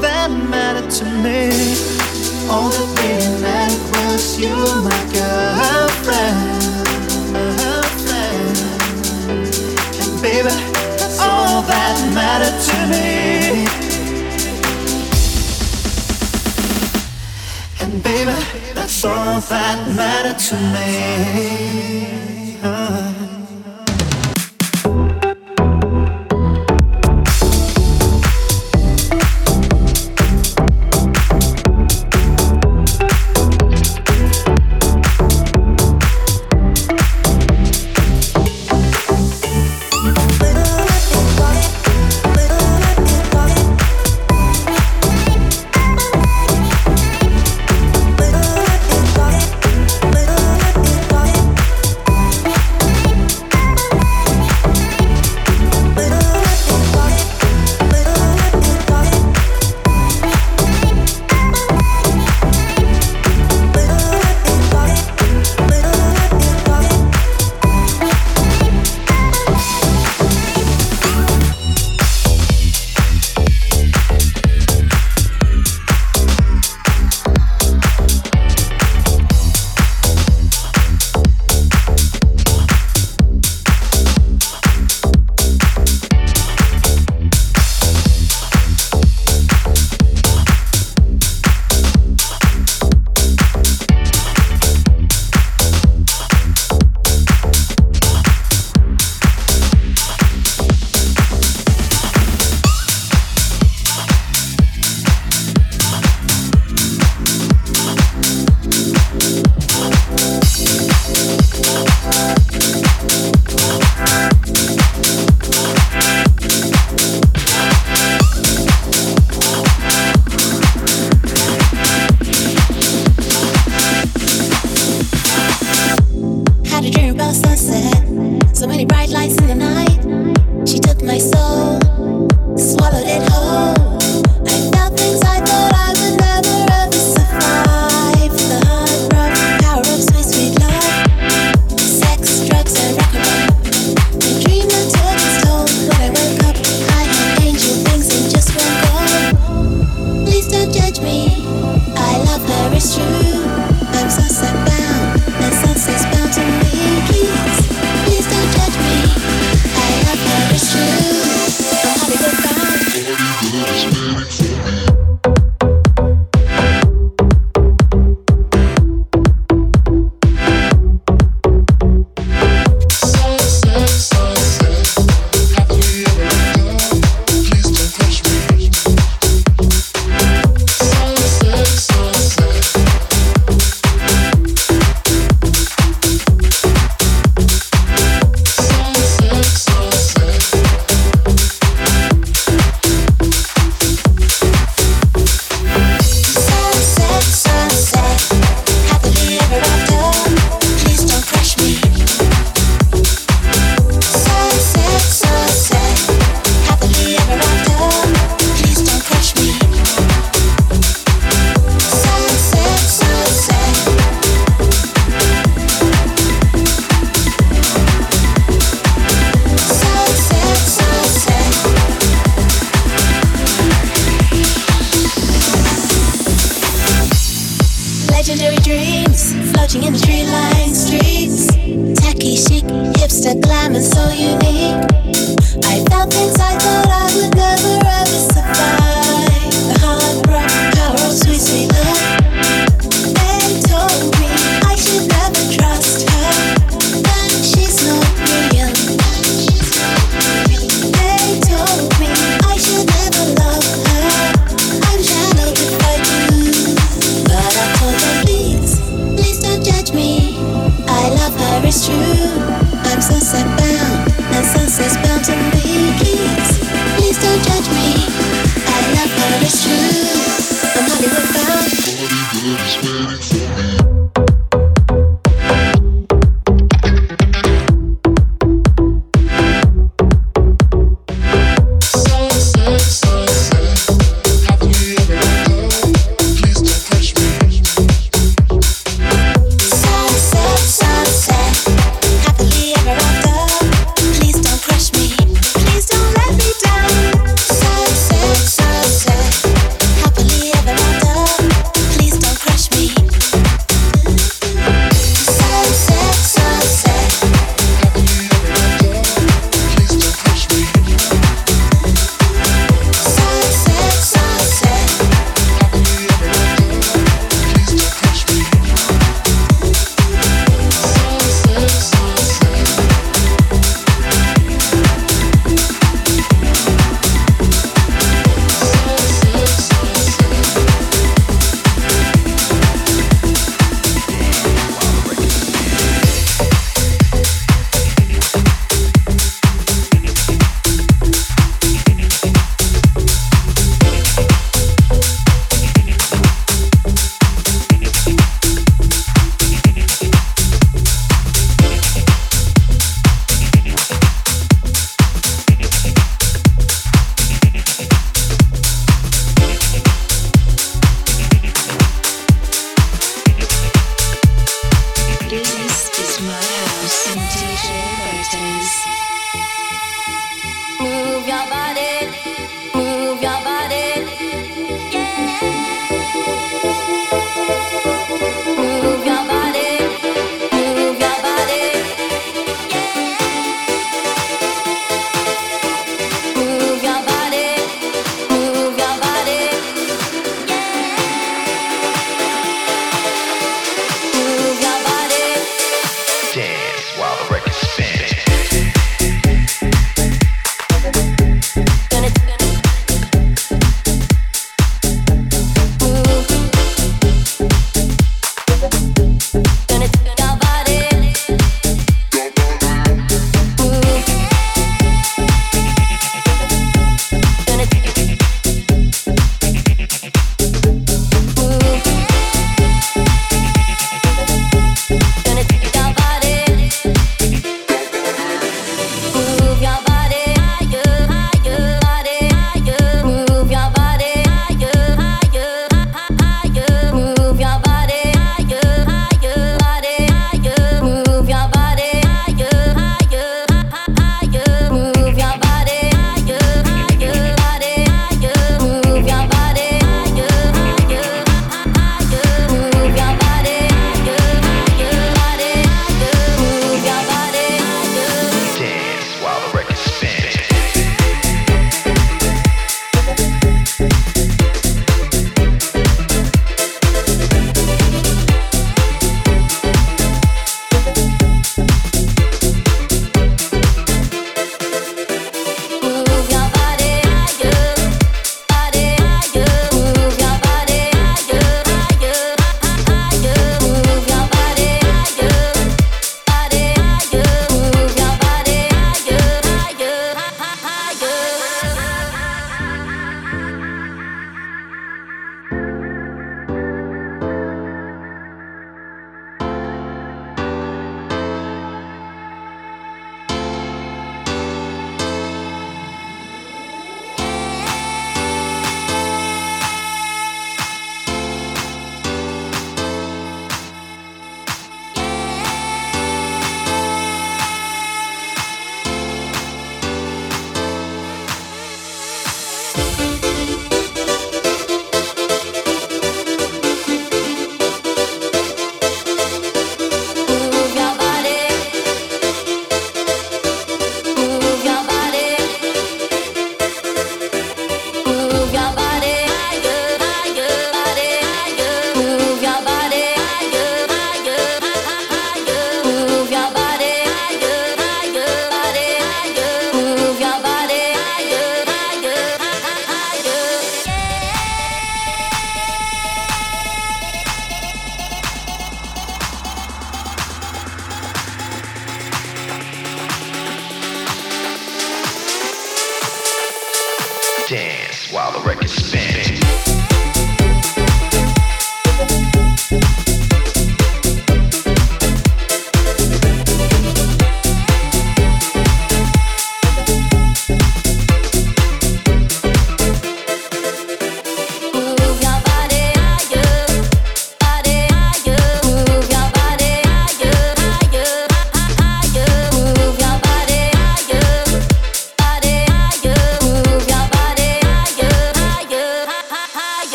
that mattered to me. All that really mattered was you, my girlfriend. And baby, that's all that mattered to me. And baby, that's all that mattered to me. Uh.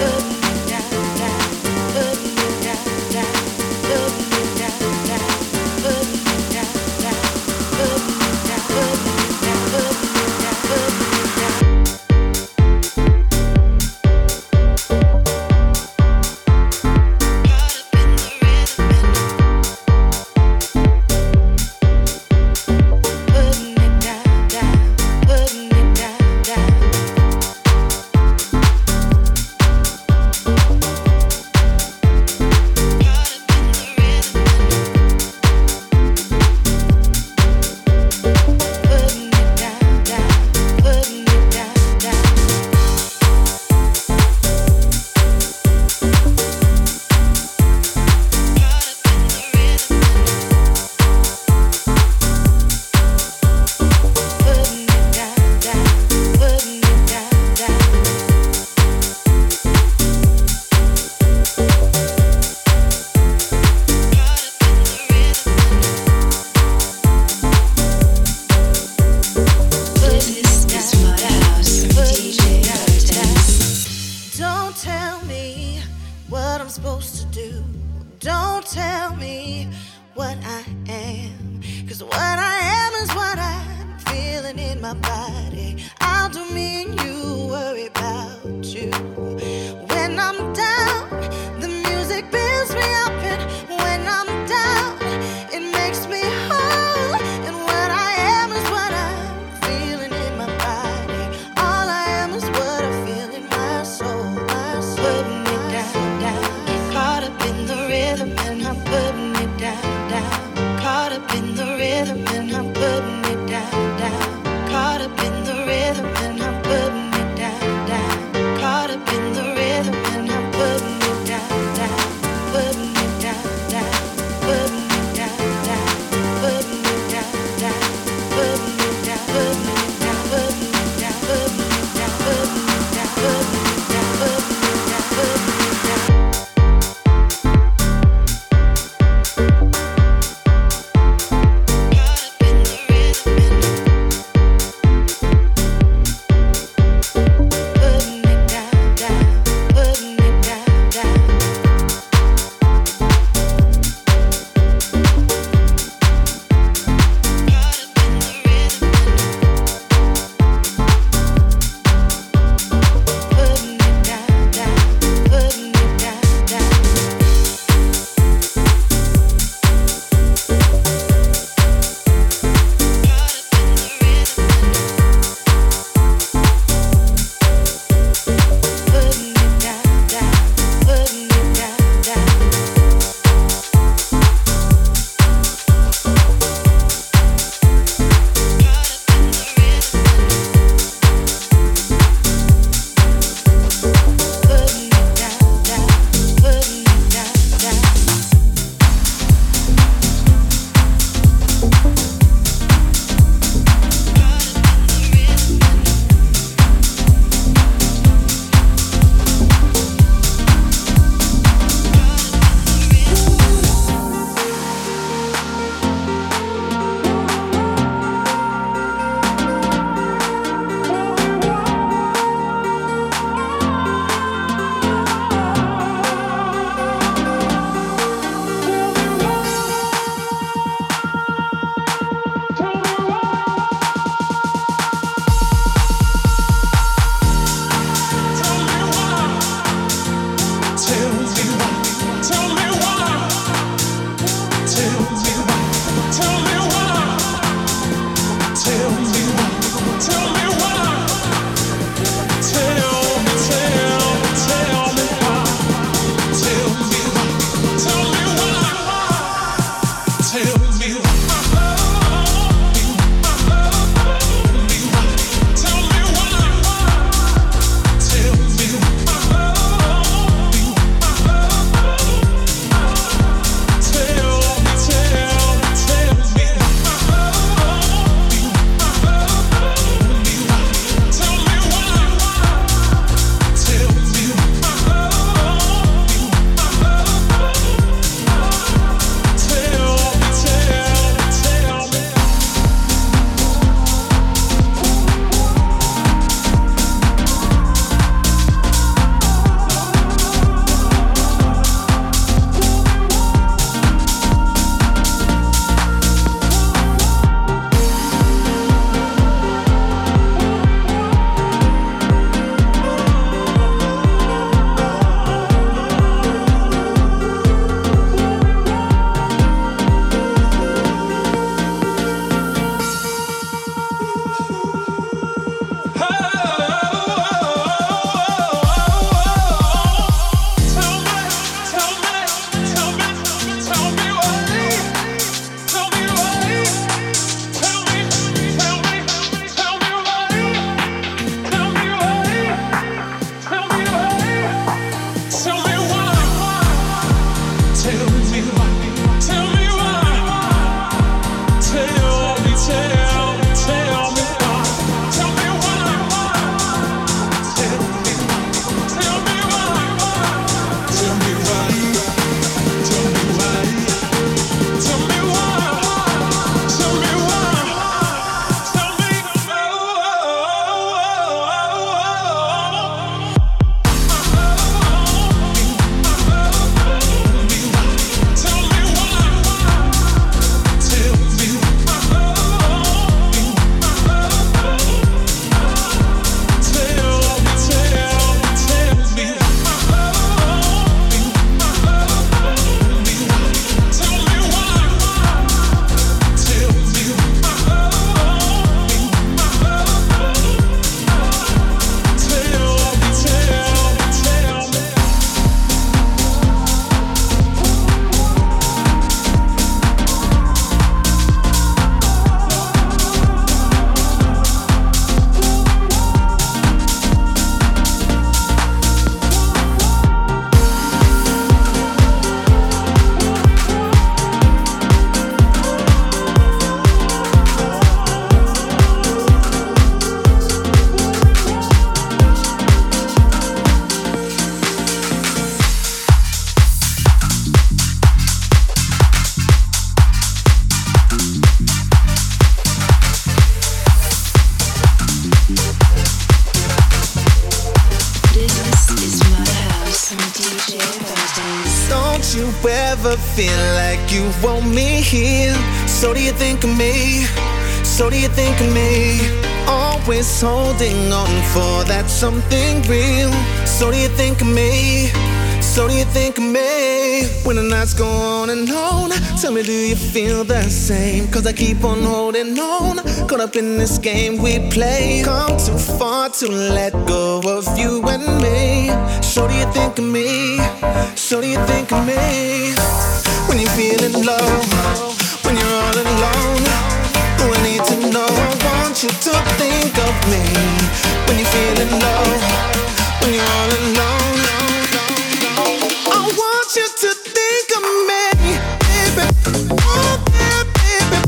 love. Think of me? So do you think of me? Always holding on for that something real. So do you think of me? So do you think of me when the nights go on and on? Tell me, do you feel the same? Cause I keep on holding on. Caught up in this game we play. Come too far to let go of you and me. So do you think of me? So do you think of me? When you're feeling low, know, I want you to think of me. When you're feeling low, when you're all alone. then me, baby. Oh, yeah, baby.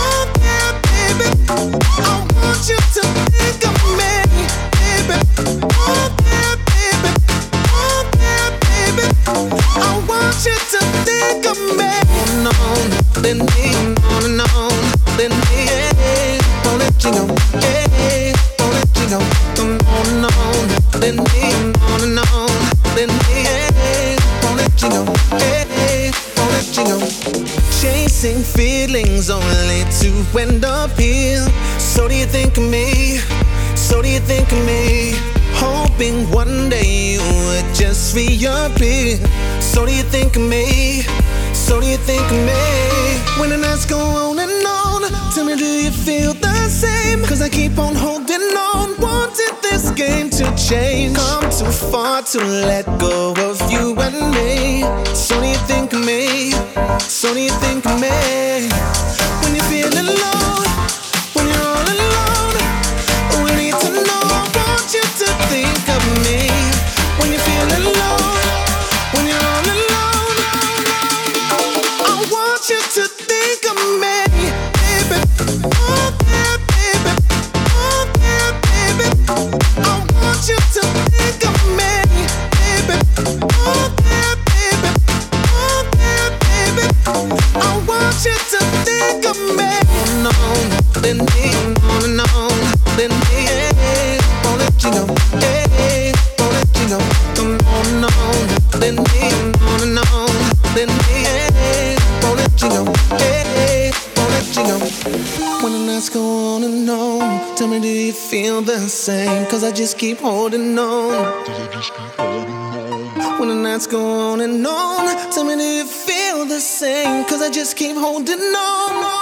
Oh, yeah, baby. I want you to think of me, baby. Oh, yeah, baby. Oh, yeah, baby. I want you to think of me. on and on, then me, yeah, So do you think of me? So do you think of me? When the nights go on and on, tell me, do you feel the same? Cause I keep on holding on, wanting this game to change. Come too far to let go of you and me. So do you think of me? So do you think of me? When you're feeling alone, just keep holding on.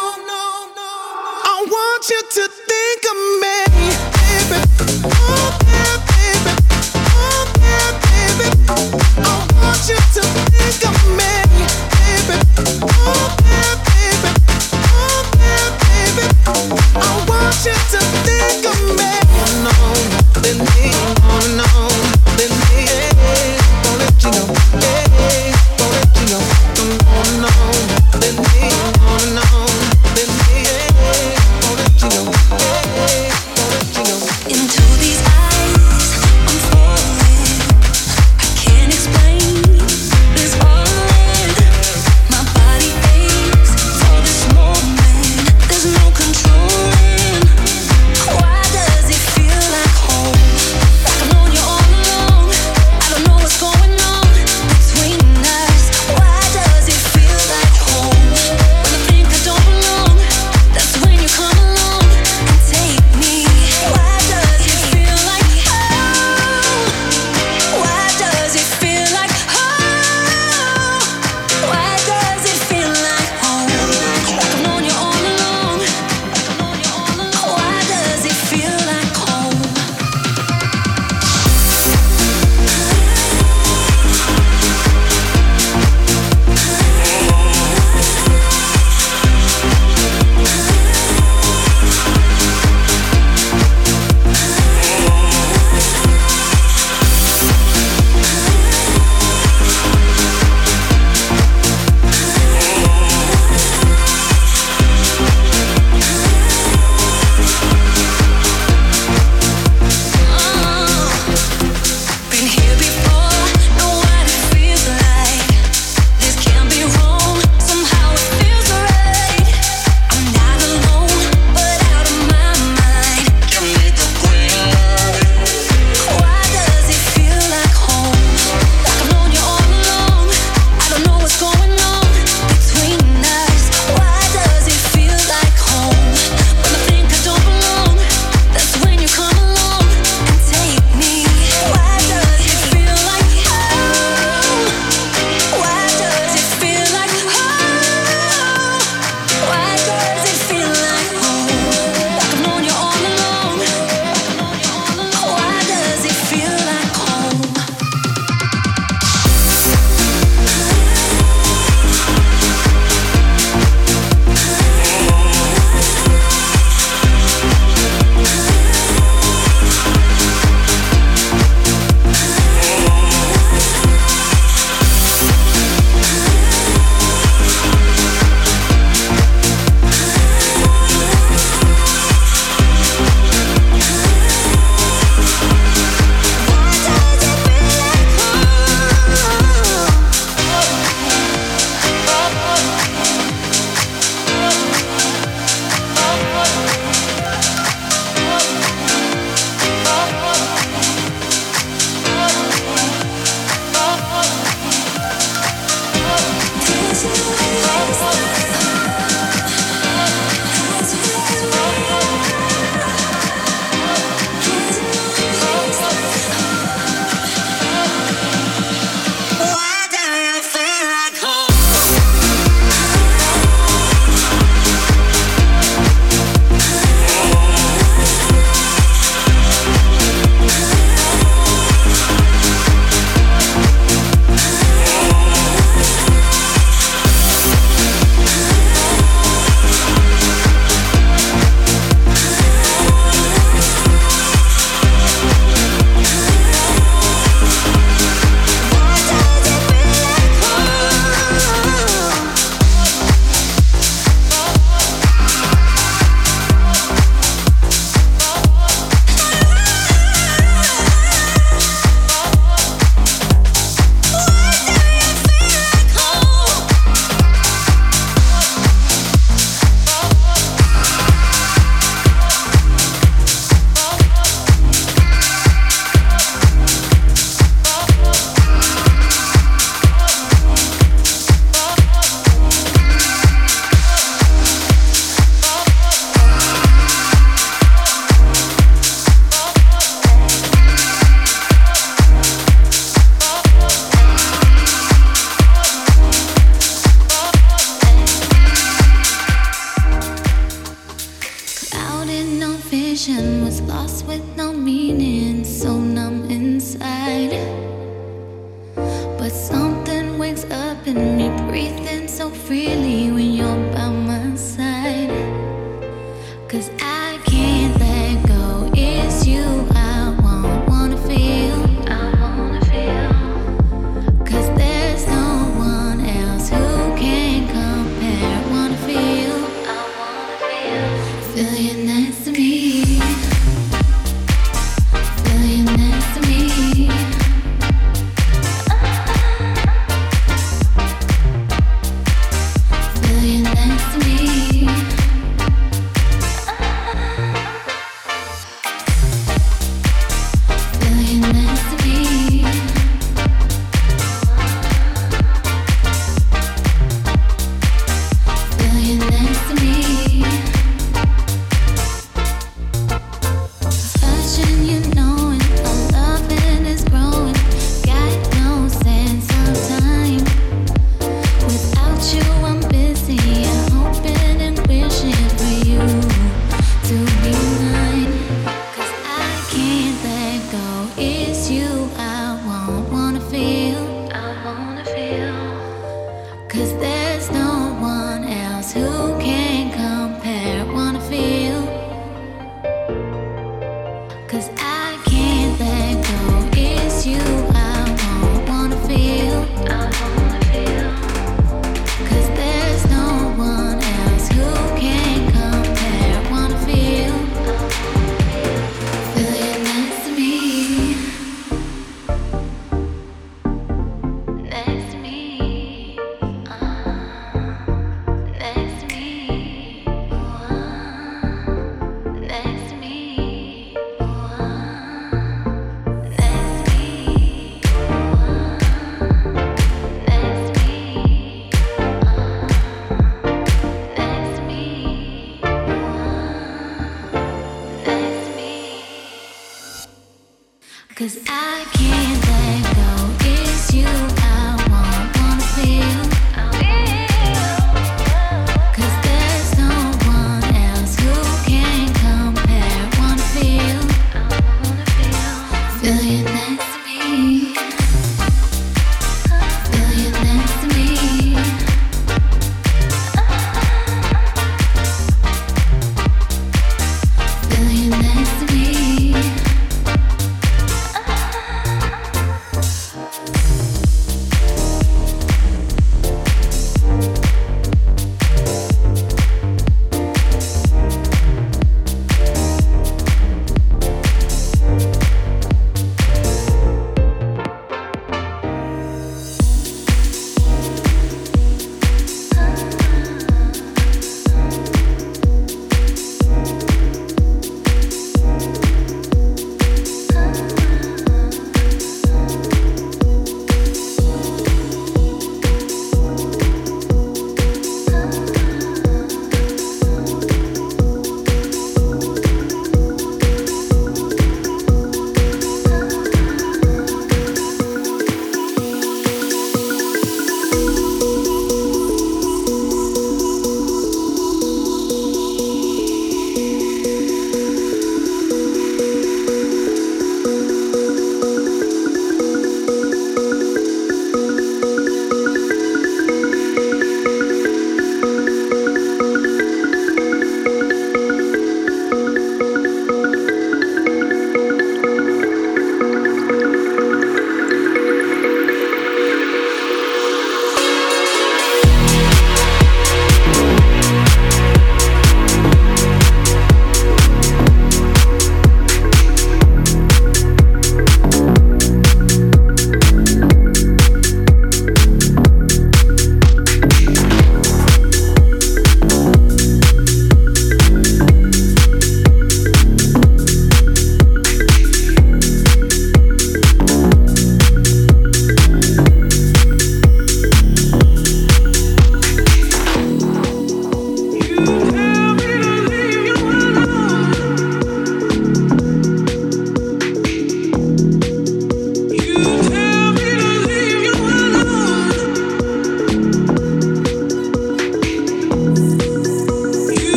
To